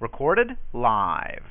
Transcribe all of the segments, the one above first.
Recorded live.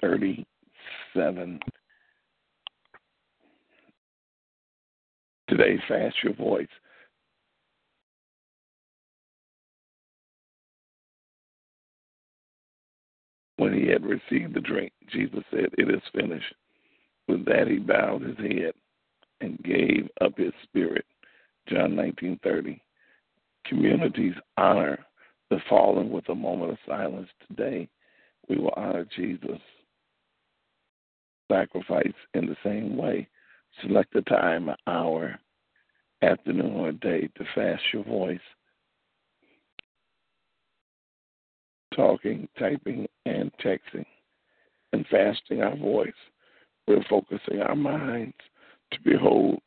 Thirty-seven. Today, fast your voice. When he had received the drink, Jesus said, It is finished. With that, he bowed his head and gave up his spirit. John 19:30. Communities honor the fallen with a moment of silence. Today, we will honor Jesus sacrifice in the same way. Select a time, an hour, afternoon, or day to fast your voice. Talking, typing, and texting. And fasting our voice. We're focusing our minds to behold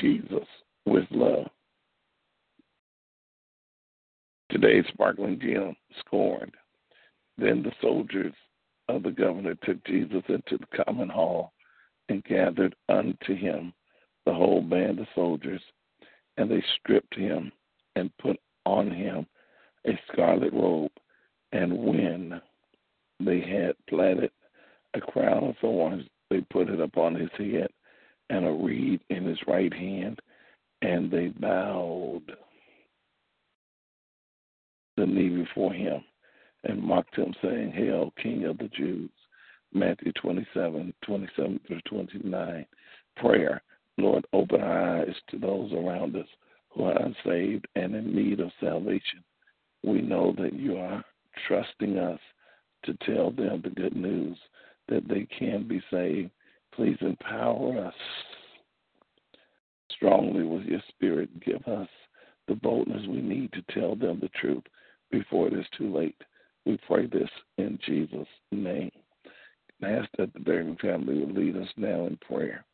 Jesus with love. Today's sparkling gem scorned. Then the soldiers of the governor took Jesus into the common hall and gathered unto him the whole band of soldiers, and they stripped him and put on him a scarlet robe, and when they had platted a crown of thorns, they put it upon his head, and a reed in his right hand, and they bowed the knee before him and mocked him, saying, Hail, King of the Jews. Matthew 27, 27 through 29. Prayer. Lord, open our eyes to those around us who are unsaved and in need of salvation. We know that you are trusting us to tell them the good news that they can be saved. Please empower us strongly with your spirit. Give us the boldness we need to tell them the truth before it is too late. We pray this in Jesus' name. And ask that the Bergen family will lead us now in prayer,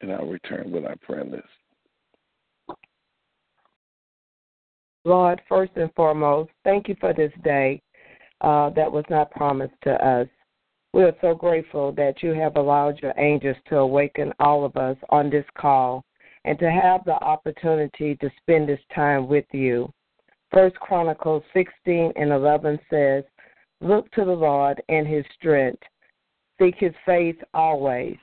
and I'll return with our prayer list. Lord, first and foremost, thank you for this day uh, that was not promised to us. We are so grateful that you have allowed your angels to awaken all of us on this call and to have the opportunity to spend this time with you. First Chronicles 16 and 11 says, Look to the Lord and his strength. Seek his face always.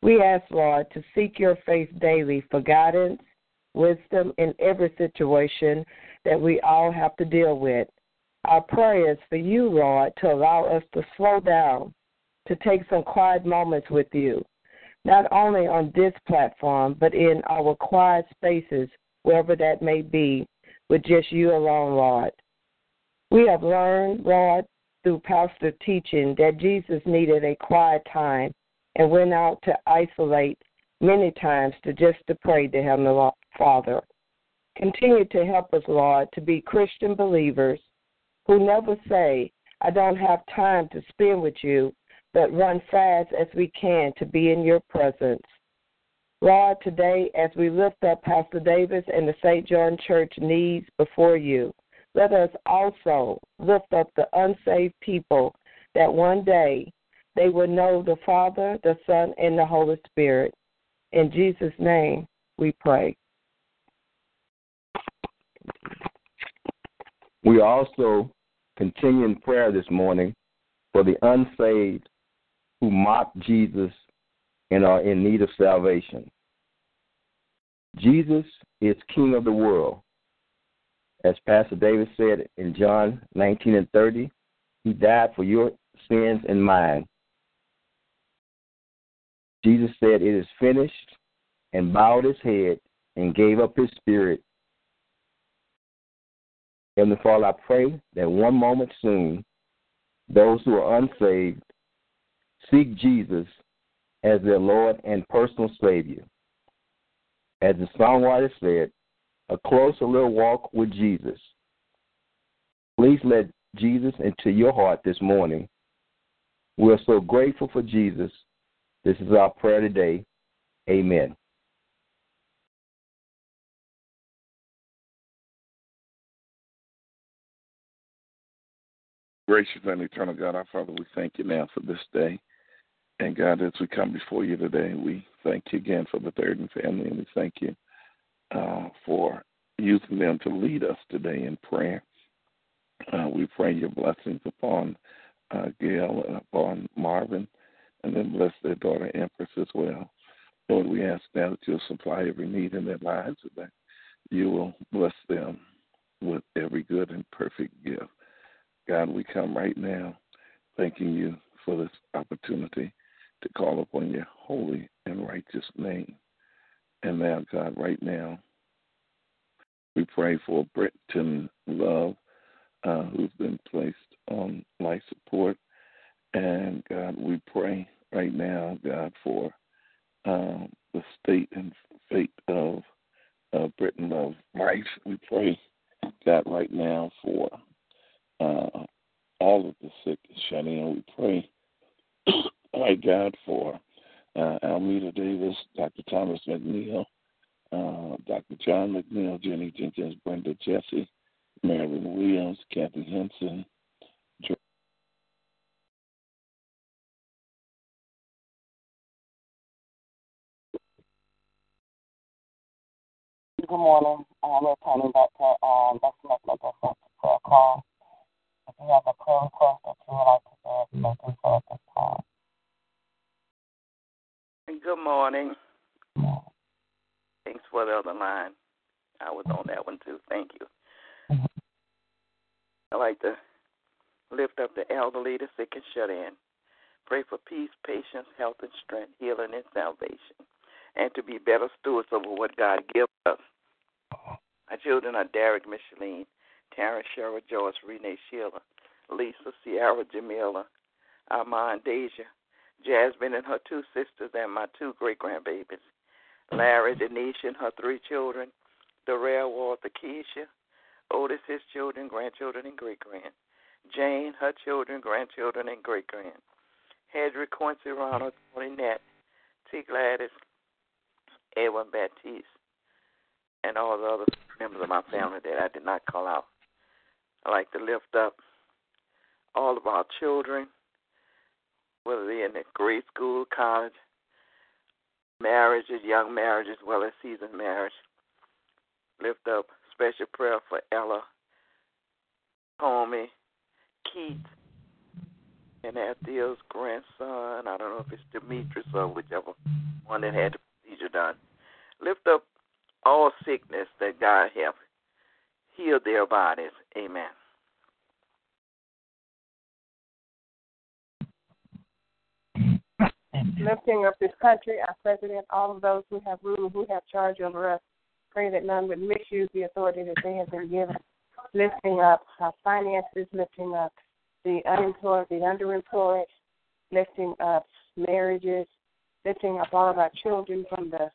We ask, Lord, to seek your face daily for guidance, wisdom in every situation that we all have to deal with. Our prayer is for you, Lord, to allow us to slow down, to take some quiet moments with you, not only on this platform, but in our quiet spaces, wherever that may be, with just you alone, Lord. We have learned, Lord, through pastor teaching that Jesus needed a quiet time and went out to isolate many times to just to pray to Heavenly Father. Continue to help us, Lord, to be Christian believers who never say, I don't have time to spend with you, but run fast as we can to be in your presence. Lord, today as we lift up Pastor Davis and the St. John Church needs before you, let us also lift up the unsaved people that one day they will know the Father, the Son, and the Holy Spirit. In Jesus' name we pray. We also continue in prayer this morning for the unsaved who mock Jesus and are in need of salvation. Jesus is King of the world. As Pastor David said in John 19 and 30, He died for your sins and mine. Jesus said, It is finished, and bowed his head and gave up his spirit. Heavenly Father, I pray that one moment soon, those who are unsaved seek Jesus as their Lord and personal Savior. As the songwriter said, a closer little walk with Jesus. Please let Jesus into your heart this morning. We are so grateful for Jesus. This is our prayer today. Amen. Gracious and eternal God, our Father, we thank you now for this day. And God, as we come before you today, we thank you again for the Third and family, and we thank you uh, for using them to lead us today in prayer. Uh, we pray your blessings upon uh, Gail and upon Marvin, and then bless their daughter Empress as well. Lord, we ask now that you'll supply every need in their lives, and that you will bless them with every good and perfect gift. God, we come right now thanking you for this opportunity to call upon your holy and righteous name. And now, God, right now, we pray for Britton Love, uh, who's been placed on life support. And God, we pray right now, God, for um, the state and fate of uh, Britain of rights. We pray, God, right now for uh, all of the sick and shut in. We pray, my God, for uh, Almeda Davis, Dr. Thomas McNeil, uh, Dr. John McNeil, Jenny Jenkins, Brenda Jesse, Marilyn Williams, Kathy Henson, Good morning. Um, we're turning back to um, that's not the prayer call. If you have a prayer request that you would like to may do so at this time. Good morning. Thanks for the other line. I was on that one too. Thank you. Mm-hmm. I like to lift up the elderly, the sick, and shut in. Pray for peace, patience, health, and strength, healing, and salvation, and to be better stewards over what God gives us. Uh-huh. My children are Derek, Micheline, Terrence, Cheryl, Joyce, Renee, Sheila, Lisa, Sierra, Jamila, Armand, Deja, Jasmine and her two sisters, and my two great grandbabies, Larry, Denisha, and her three children, Darrell, Walter, Keisha, Otis, his children, grandchildren, and great grand, Jane, her children, grandchildren, and great grand, Hedrick, Quincy, Ronald, Tony, T. Gladys, Edwin Baptiste, and all the other members of my family that I did not call out. I like to lift up all of our children, whether they're in the grade school, college, marriages, young marriage, as well as seasoned marriage. Lift up special prayer for Ella, Homie, Keith, and Althea's grandson. I don't know if it's Demetrius or whichever one that had the procedure done. Lift up all sickness that God have healed their bodies. Amen. Lifting up this country, our president, all of those who have rule, who have charge over us, pray that none would misuse the authority that they have been given. Lifting up our finances, lifting up the unemployed, the underemployed, lifting up marriages, lifting up all of our children from the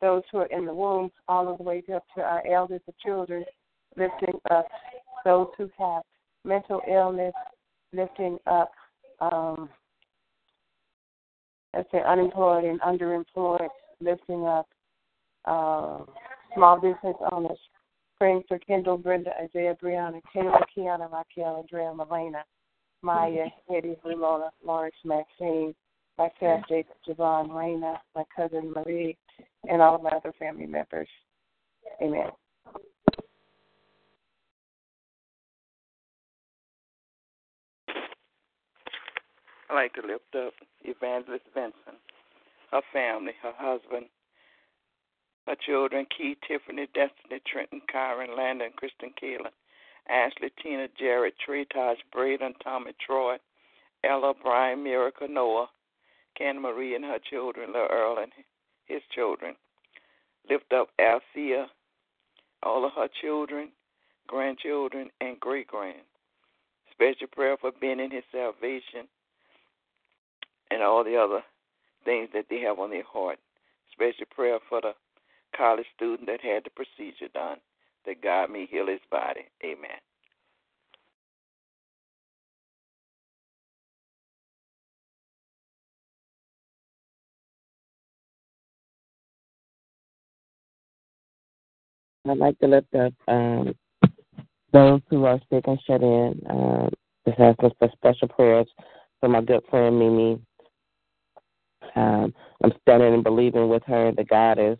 those who are in the womb, all the way up to our elders, the children, lifting up those who have mental illness, lifting up, um, let's say, unemployed and underemployed, lifting up uh, small business owners, praying for Kendall, Brenda, Isaiah, Brianna, Kayla, Kiana, Raquel, Andrea, Melena, Maya, Eddie, Ramona, Lawrence, Maxine, myself, Jacob, Javon, Raina, my cousin Marie, and all of my other family members. Amen. I like to lift up Evangelist Vincent, her family, her husband, her children, Keith, Tiffany, Destiny, Trenton, Kyron, Landon, Kristen, Kaylin, Ashley, Tina, Jared, Trey, Taj, Braden, Tommy, Troy, Ella, Brian, Miracle, Noah, Ken Marie and her children, Little Earl and his children. Lift up Althea, all of her children, grandchildren, and great grand. Special prayer for Ben and his salvation and all the other things that they have on their heart. Special prayer for the college student that had the procedure done, that God may heal his body. Amen. I'd like to lift up um, those who are sick and shut in. Um, just asking for special prayers for my good friend Mimi. Um, I'm standing and believing with her that God is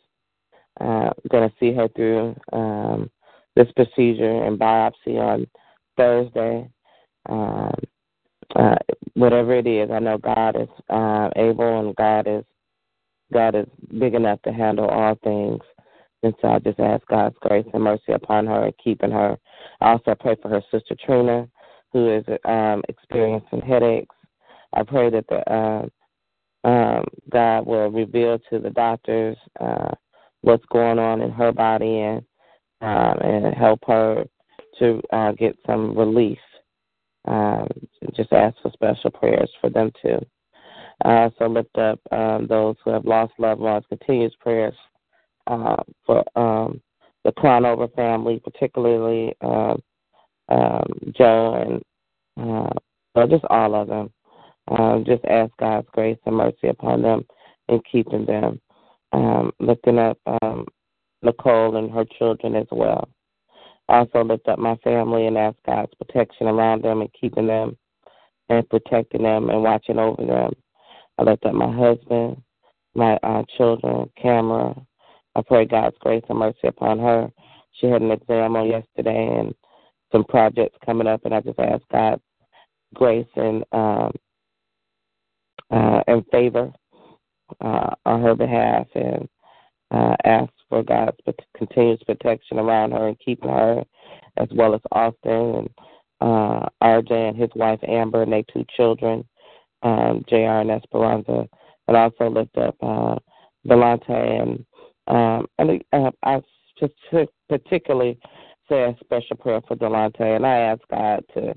uh, going to see her through um, this procedure and biopsy on Thursday. Um, uh, whatever it is, I know God is uh, able and God is God is big enough to handle all things. And so I just ask God's grace and mercy upon her and keeping her. I also pray for her sister Trina, who is um, experiencing headaches. I pray that the uh, um, God will reveal to the doctors uh, what's going on in her body and um, and help her to uh, get some relief. Um, just ask for special prayers for them too. I also lift up um, those who have lost loved ones. Continuous prayers uh, for um, the Conover family, particularly um, um, Joe and uh, well, just all of them. Um, just ask God's grace and mercy upon them and keeping them. Um, lifting up um, Nicole and her children as well. Also lift up my family and ask God's protection around them and keeping them and protecting them and watching over them. I lift up my husband, my uh, children, Camera. I pray God's grace and mercy upon her. She had an exam on yesterday and some projects coming up, and I just ask God's grace and um, uh, and favor uh, on her behalf, and uh, ask for God's continuous protection around her and keeping her, as well as Austin and uh, RJ and his wife Amber and their two children, um, Jr. and Esperanza, and also lift up uh, Delante and um, and uh, I particularly say a special prayer for Delante, and I ask God to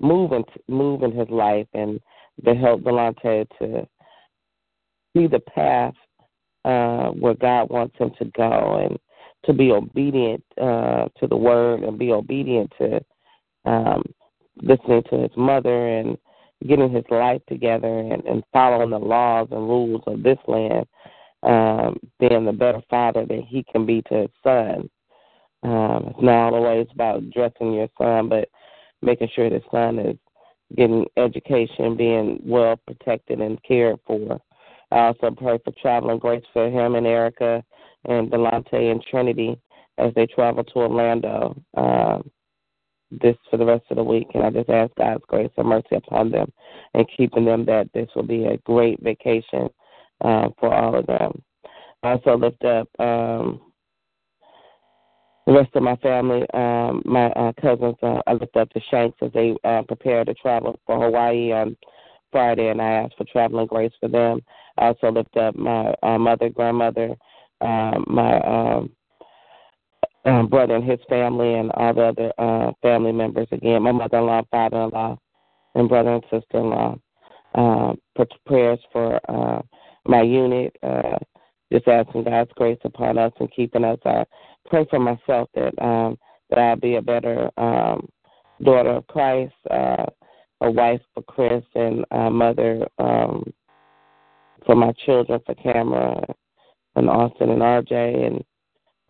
move in move in his life and to help Delante to see the path uh, where God wants him to go and to be obedient uh, to the word and be obedient to um, listening to his mother and getting his life together and, and following the laws and rules of this land, um, being the better father that he can be to his son. Um, it's not always about dressing your son, but making sure the son is getting education, being well protected and cared for. I also pray for traveling grace for him and Erica and Delante and Trinity as they travel to Orlando um, this for the rest of the week. And I just ask God's grace and mercy upon them and keeping them that this will be a great vacation uh, for all of them. I also lift up um, the rest of my family, um, my uh, cousins. Uh, I lift up the Shanks as they uh, prepare to travel for Hawaii on Friday, and I ask for traveling grace for them. I also lift up my uh, mother, grandmother, um, my um, um, brother and his family, and all the other uh, family members. Again, my mother-in-law, father-in-law, and brother and sister-in-law. Uh, prayers for uh, my unit. Uh, just asking God's grace upon us and keeping us. I pray for myself that um, that I'll be a better um, daughter of Christ, uh, a wife for Chris, and a mother um, for my children, for Camera and Austin and RJ, and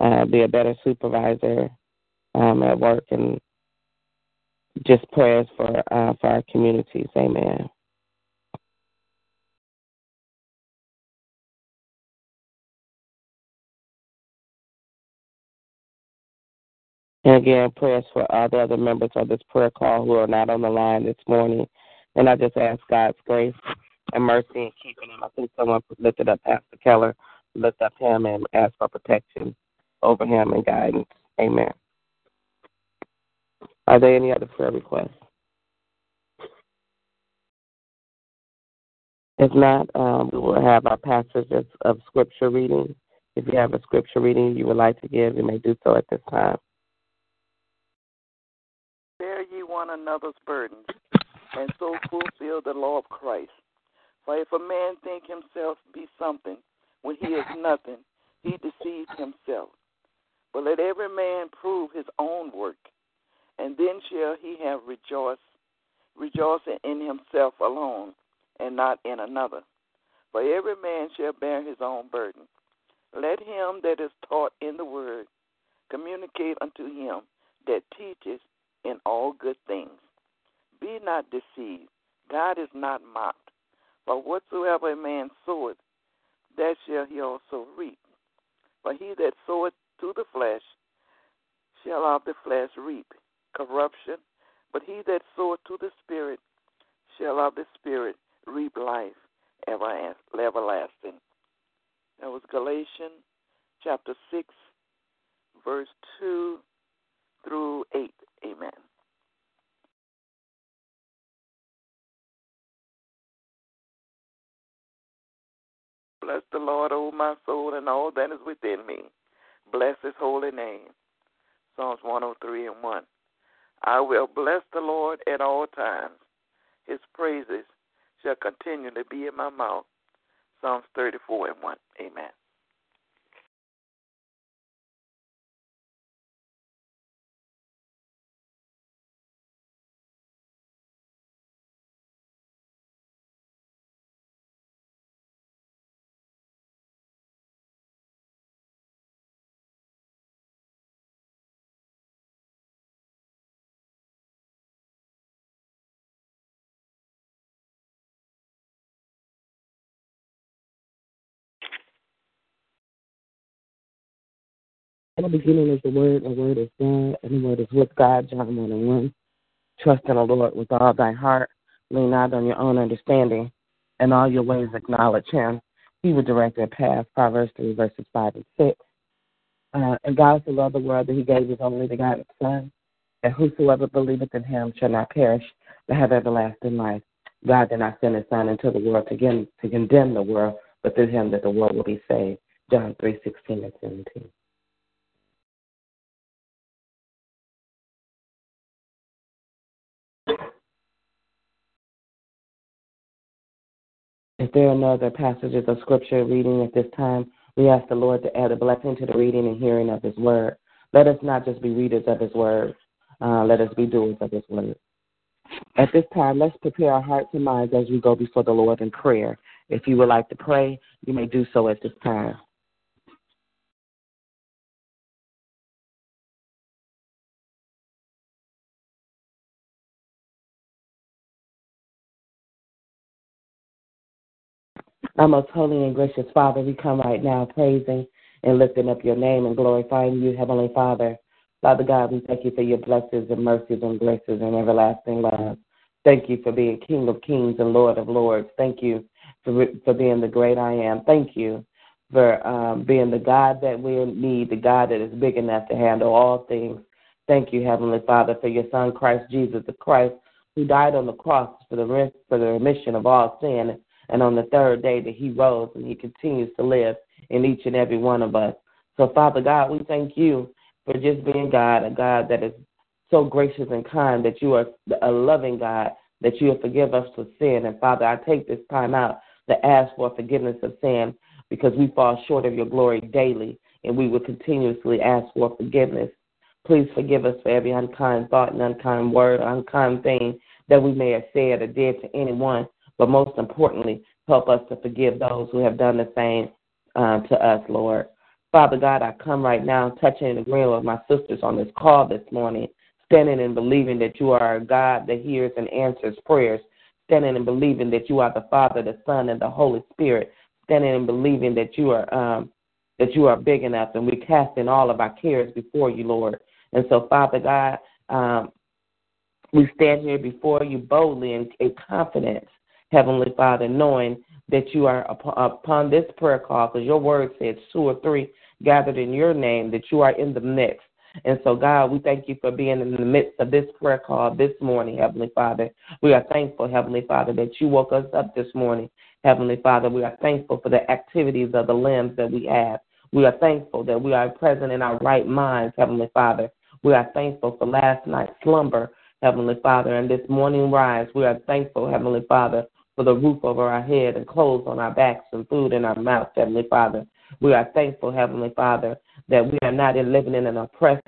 uh, be a better supervisor um, at work, and just prayers for uh, for our communities. Amen. And again, prayers for all the other members of this prayer call who are not on the line this morning. And I just ask God's grace and mercy in keeping him. I think someone lifted up Pastor Keller, lift up him and ask for protection over him and guidance. Amen. Are there any other prayer requests? If not, um, we will have our passages of scripture reading. If you have a scripture reading you would like to give, you may do so at this time. One another's burdens, and so fulfill the law of Christ. For if a man think himself be something when he is nothing, he deceives himself. But let every man prove his own work, and then shall he have rejoice, rejoicing in himself alone, and not in another. For every man shall bear his own burden. Let him that is taught in the word communicate unto him that teaches in all good things. Be not deceived. God is not mocked. For whatsoever a man soweth, that shall he also reap. For he that soweth to the flesh shall of the flesh reap corruption, but he that soweth to the Spirit shall of the Spirit reap life everlasting. That was Galatians chapter 6, verse 2 through 8. Amen. Bless the Lord, O my soul, and all that is within me. Bless his holy name. Psalms 103 and 1. I will bless the Lord at all times. His praises shall continually be in my mouth. Psalms 34 and 1. Amen. In the beginning is the Word, the Word is God, and the Word is with God, John 1 and 1. Trust in the Lord with all thy heart. Lean not on your own understanding. In all your ways acknowledge him. He will direct your path. Proverbs 3, verses 5 and 6. Uh, and God so loved the world that he gave his only begotten Son, that whosoever believeth in him shall not perish, but have everlasting life. God did not send his Son into the world to, to condemn the world, but through him that the world will be saved. John 3, 16 and 17. If there are no other passages of scripture reading at this time, we ask the Lord to add a blessing to the reading and hearing of his word. Let us not just be readers of his word, uh, let us be doers of his word. At this time, let's prepare our hearts and minds as we go before the Lord in prayer. If you would like to pray, you may do so at this time. Our most holy and gracious Father, we come right now praising and lifting up your name and glorifying you, Heavenly Father. Father God, we thank you for your blessings and mercies and graces and everlasting love. Thank you for being King of kings and Lord of lords. Thank you for, for being the great I am. Thank you for um, being the God that we need, the God that is big enough to handle all things. Thank you, Heavenly Father, for your Son, Christ Jesus, the Christ who died on the cross for the, for the remission of all sin and on the third day that he rose and he continues to live in each and every one of us. So, Father God, we thank you for just being God, a God that is so gracious and kind, that you are a loving God, that you forgive us for sin. And Father, I take this time out to ask for forgiveness of sin because we fall short of your glory daily, and we will continuously ask for forgiveness. Please forgive us for every unkind thought and unkind word, unkind thing that we may have said or did to anyone but most importantly, help us to forgive those who have done the same um, to us, Lord. Father God, I come right now touching and agreeing with my sisters on this call this morning, standing and believing that you are a God that hears and answers prayers, standing and believing that you are the Father, the Son, and the Holy Spirit, standing and believing that you are um, that you are big enough, and we're casting all of our cares before you, Lord. And so, Father God, um, we stand here before you boldly and in confidence Heavenly Father, knowing that you are upon this prayer call, because your word says two or three gathered in your name, that you are in the midst. And so, God, we thank you for being in the midst of this prayer call this morning, Heavenly Father. We are thankful, Heavenly Father, that you woke us up this morning, Heavenly Father. We are thankful for the activities of the limbs that we have. We are thankful that we are present in our right minds, Heavenly Father. We are thankful for last night's slumber, Heavenly Father, and this morning rise. We are thankful, Heavenly Father, for the roof over our head and clothes on our backs and food in our mouth, Heavenly Father. We are thankful, Heavenly Father, that we are not in living in an oppressed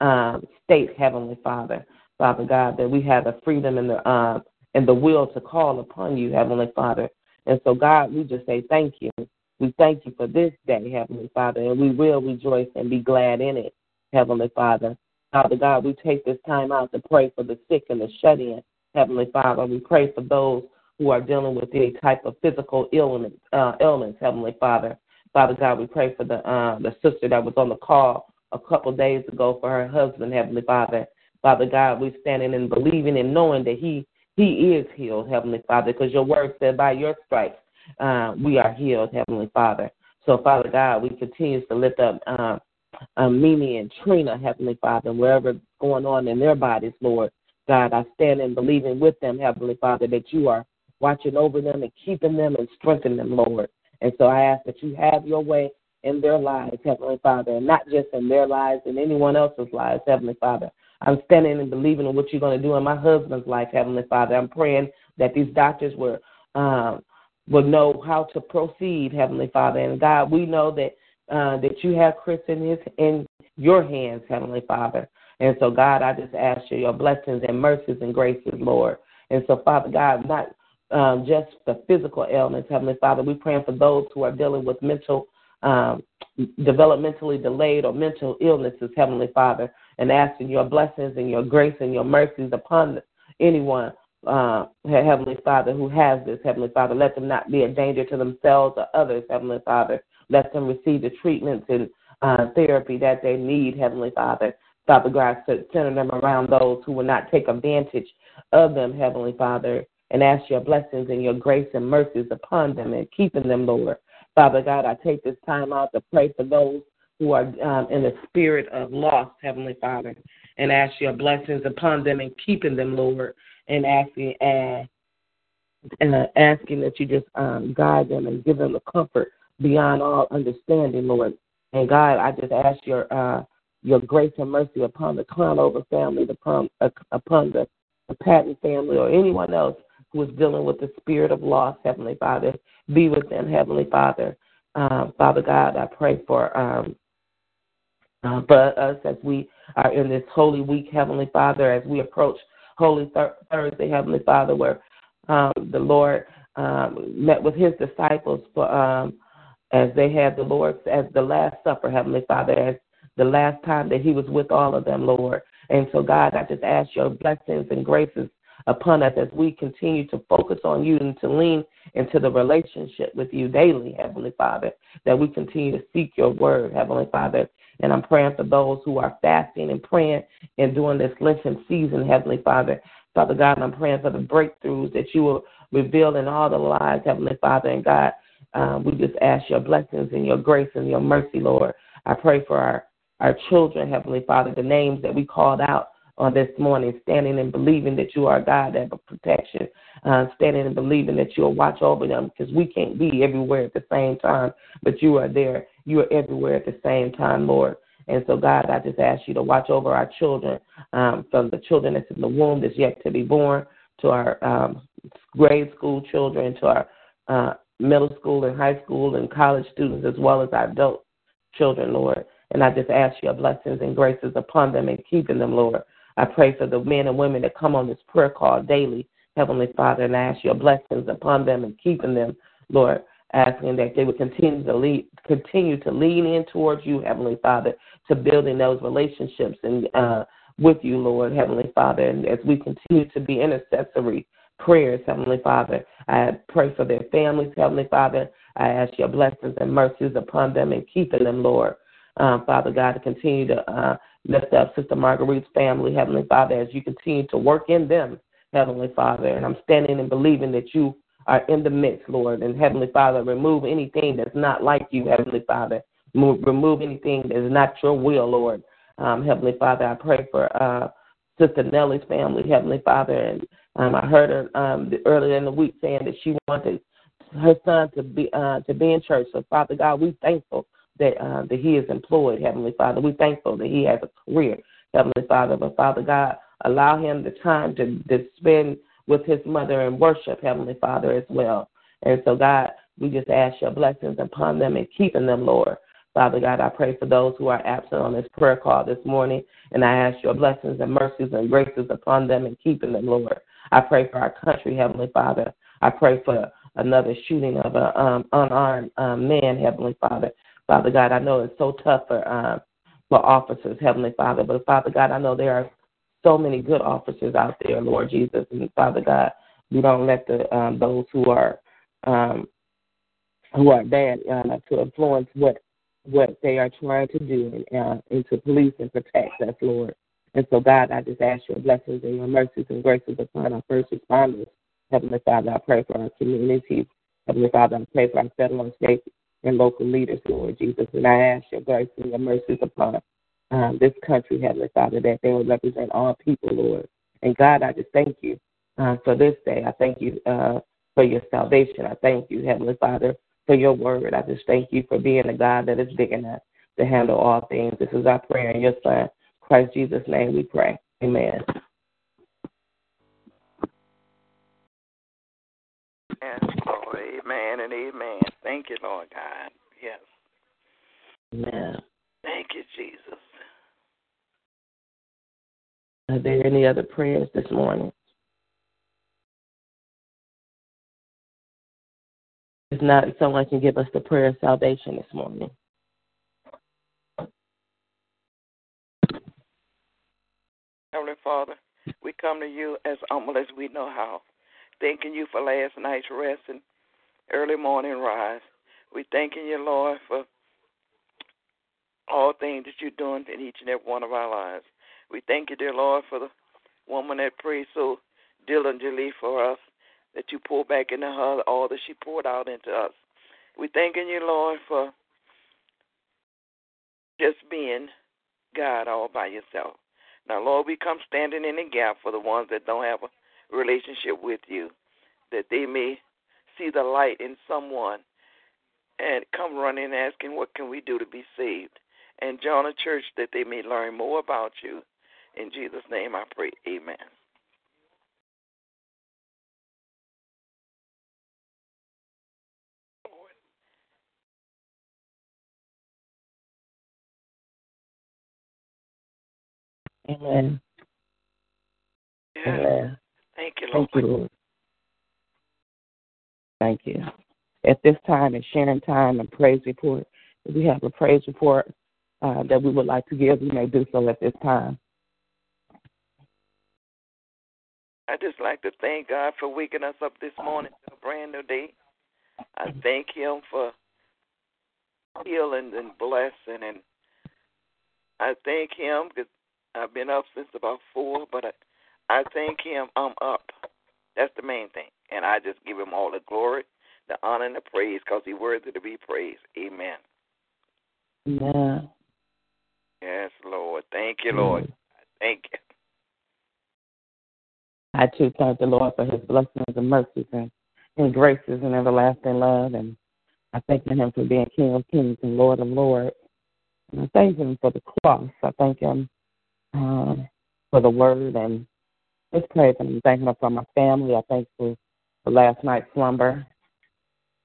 um, state, Heavenly Father. Father God, that we have the freedom and the um, and the will to call upon you, Heavenly Father. And so, God, we just say thank you. We thank you for this day, Heavenly Father, and we will rejoice and be glad in it, Heavenly Father. Father God, we take this time out to pray for the sick and the shut in, Heavenly Father. We pray for those who are dealing with any type of physical illness, uh, Heavenly Father. Father God, we pray for the uh, the sister that was on the call a couple days ago for her husband, Heavenly Father. Father God, we're standing and believing and knowing that he he is healed, Heavenly Father, because your word said by your stripes uh, we are healed, Heavenly Father. So, Father God, we continue to lift up uh, uh, Mimi and Trina, Heavenly Father, wherever going on in their bodies, Lord. God, I stand and believing with them, Heavenly Father, that you are watching over them and keeping them and strengthening them, Lord. And so I ask that you have your way in their lives, Heavenly Father, and not just in their lives and anyone else's lives, Heavenly Father. I'm standing and believing in what you're going to do in my husband's life, Heavenly Father. I'm praying that these doctors will um, will know how to proceed, Heavenly Father. And God, we know that uh, that you have Chris in his in your hands, Heavenly Father. And so, God, I just ask you your blessings and mercies and graces, Lord. And so, Father God, not um, just the physical ailments, Heavenly Father, we're praying for those who are dealing with mental, um, developmentally delayed or mental illnesses, Heavenly Father, and asking your blessings and your grace and your mercies upon anyone uh, Heavenly Father, who has this, Heavenly Father. Let them not be a danger to themselves or others, Heavenly Father. Let them receive the treatments and uh, therapy that they need, Heavenly Father. Father God, center them around those who will not take advantage of them, Heavenly Father, and ask your blessings and your grace and mercies upon them and keeping them, Lord. Father God, I take this time out to pray for those who are um, in the spirit of loss, Heavenly Father, and ask your blessings upon them and keeping them, Lord, and asking and, and uh, asking that you just um, guide them and give them the comfort beyond all understanding, Lord. And God, I just ask your uh, your grace and mercy upon the Conover family, upon, uh, upon the, the Patton family, or anyone else who is dealing with the spirit of loss, Heavenly Father. Be with them, Heavenly Father. Um, Father God, I pray for um, uh, for us as we are in this holy week, Heavenly Father, as we approach Holy Thur- Thursday, Heavenly Father, where um, the Lord um, met with His disciples for um, as they had the Lord as the Last Supper, Heavenly Father, as the last time that He was with all of them, Lord. And so, God, I just ask your blessings and graces upon us as we continue to focus on you and to lean into the relationship with you daily, Heavenly Father, that we continue to seek your word, Heavenly Father. And I'm praying for those who are fasting and praying and doing this Lenten season, Heavenly Father. Father God, I'm praying for the breakthroughs that you will reveal in all the lives, Heavenly Father. And God, um, we just ask your blessings and your grace and your mercy, Lord. I pray for our, our children, Heavenly Father, the names that we called out on this morning, standing and believing that you are God that protection, uh, standing and believing that you'll watch over them because we can't be everywhere at the same time, but you are there. You are everywhere at the same time, Lord. And so, God, I just ask you to watch over our children, um, from the children that's in the womb that's yet to be born, to our um, grade school children, to our uh, middle school and high school and college students, as well as our adult children, Lord. And I just ask your blessings and graces upon them and keeping them, Lord. I pray for the men and women that come on this prayer call daily, Heavenly Father, and I ask your blessings upon them and keeping them, Lord, asking that they would continue to lead, continue to lean in towards you, Heavenly Father, to building those relationships and uh, with you, Lord, Heavenly Father, and as we continue to be intercessory prayers, Heavenly Father, I pray for their families, Heavenly Father. I ask your blessings and mercies upon them and keeping them, Lord. Um, Father God, to continue to uh, lift up Sister Marguerite's family, Heavenly Father, as you continue to work in them, Heavenly Father. And I'm standing and believing that you are in the midst, Lord. And Heavenly Father, remove anything that's not like you, Heavenly Father. Move, remove anything that is not your will, Lord. Um, Heavenly Father, I pray for uh, Sister Nellie's family, Heavenly Father. And um, I heard her um, earlier in the week saying that she wanted her son to be uh, to be in church. So, Father God, we thankful that uh, that he is employed, Heavenly Father. We're thankful that he has a career, Heavenly Father. But Father God, allow him the time to, to spend with his mother and worship, Heavenly Father, as well. And so, God, we just ask your blessings upon them and keeping them, Lord. Father God, I pray for those who are absent on this prayer call this morning, and I ask your blessings and mercies and graces upon them and keeping them, Lord. I pray for our country, Heavenly Father. I pray for another shooting of an um, unarmed um, man, Heavenly Father. Father God, I know it's so tough for um, for officers, Heavenly Father, but Father God, I know there are so many good officers out there, Lord Jesus, and Father God, we don't let the um, those who are um, who are bad uh, to influence what what they are trying to do and, uh, and to police and protect us, Lord. And so, God, I just ask your blessings and your mercies and graces upon our first responders. Heavenly Father, I pray for our communities. Heavenly Father, I pray for our federal and state and local leaders, Lord Jesus. And I ask your grace and your mercies upon um, this country, Heavenly Father, that they will represent all people, Lord. And God, I just thank you uh, for this day. I thank you uh, for your salvation. I thank you, Heavenly Father, for your word. I just thank you for being a God that is big enough to handle all things. This is our prayer in your Son, Christ Jesus' name we pray. Amen. Amen and amen. Thank you, Lord God. Yes. Amen. Thank you, Jesus. Are there any other prayers this morning? If not, someone can give us the prayer of salvation this morning. Heavenly Father, we come to you as humble as we know how, thanking you for last night's rest and early morning rise. We thanking you, Lord, for all things that you're doing in each and every one of our lives. We thank you, dear Lord, for the woman that prayed so diligently for us, that you pour back into her all that she poured out into us. We thanking you, Lord, for just being God all by yourself. Now, Lord, we come standing in the gap for the ones that don't have a relationship with you, that they may see the light in someone and come running asking, What can we do to be saved? And join a church that they may learn more about you. In Jesus' name I pray. Amen. Amen. Yes. Amen. Thank you, Lord. Thank you, Lord. Thank you. At this time, it's sharing time and praise report. If we have a praise report uh, that we would like to give, we may do so at this time. I just like to thank God for waking us up this morning to a brand new day. I thank Him for healing and blessing, and I thank Him because I've been up since about four, but I, I thank Him I'm up. That's the main thing, and I just give Him all the glory, the honor, and the praise because He's worthy to be praised. Amen. Amen. Yes, Lord. Thank you, Lord. Thank you. I too thank the Lord for his blessings and mercies and, and graces and everlasting love. And I thank him for being King of Kings and Lord of Lords. And I thank him for the cross. I thank him um, for the word and just praise him. I'm thanking him for my family. I thank him for last night's slumber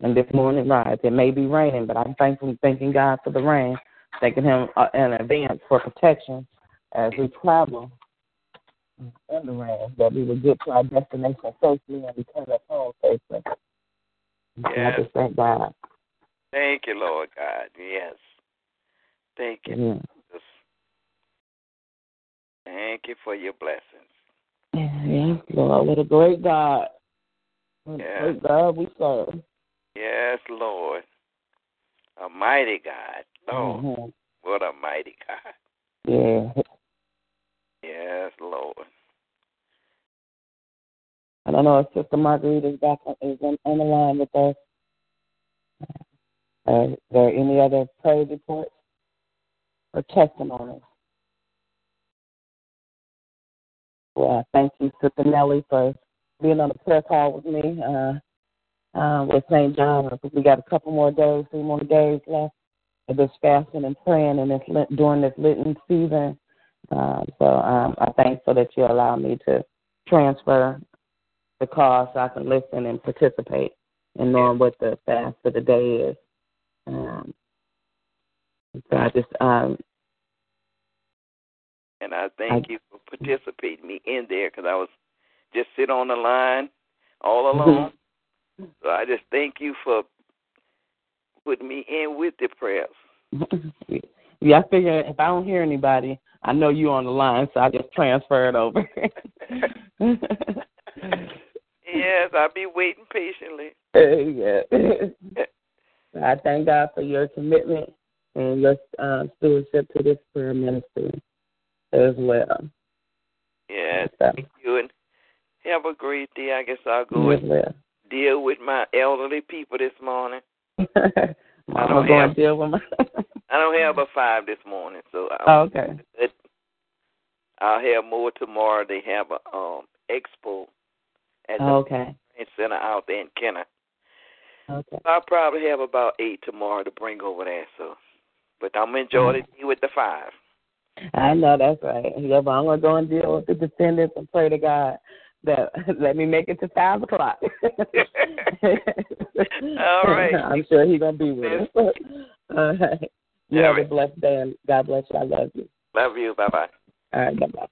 and this morning rise. It may be raining, but I'm thankful, thanking God for the rain, thanking him uh, in advance for protection as we travel in the rain, that we will get to our destination safely and return us home safely. Yes. I just thank God. Thank you, Lord God. Yes. Thank you. Yeah. Jesus. Thank you for your blessings. Yes, Lord, what a great God. What a Yeah. great God we serve. Yes, Lord. A mighty God. Oh, Mhm. what a mighty God. Yeah. Yes, Lord. I don't know if Sister Marguerite is back on, is on, on the line with us. Uh, is there any other praise reports or testimonies? Well, thank you, Sister Nellie, for being on the prayer call with me uh, uh, with St. John. I think we got a couple more days, three more days left of this fasting and praying and this during this Lenten season. Uh, so um, I'm thankful that you allow me to transfer the call so I can listen and participate in knowing what the fast for the day is. Um, so I just um, And I thank you for participating me in there because I was just sit on the line all alone. so I just thank you for putting me in with the prayers. yeah, I figure if I don't hear anybody, I know you on the line, so I just transfer it over. Yes, I'll be waiting patiently. yeah. I thank God for your commitment and your uh, stewardship to this prayer ministry as well. Yes, So, thank you, and have a great day. I guess I'll go as and deal with my elderly people this morning. I'm don't have- deal with my. I don't have a five this morning, so oh, I'll, okay. I'll have more tomorrow. They have a um expo at the Oh, okay. Center out there in Kenner. Okay. I'll probably have about eight tomorrow to bring over there. So, but I'm gonna enjoy the day with the five. I know that's right. Yeah, but I'm gonna go and deal with the defendants and pray to God that let me make it to five o'clock. All right. I'm sure he's gonna be with us. All right. You All have right. a blessed day and God bless you. I love you. Love you. Bye bye. All right, bye bye.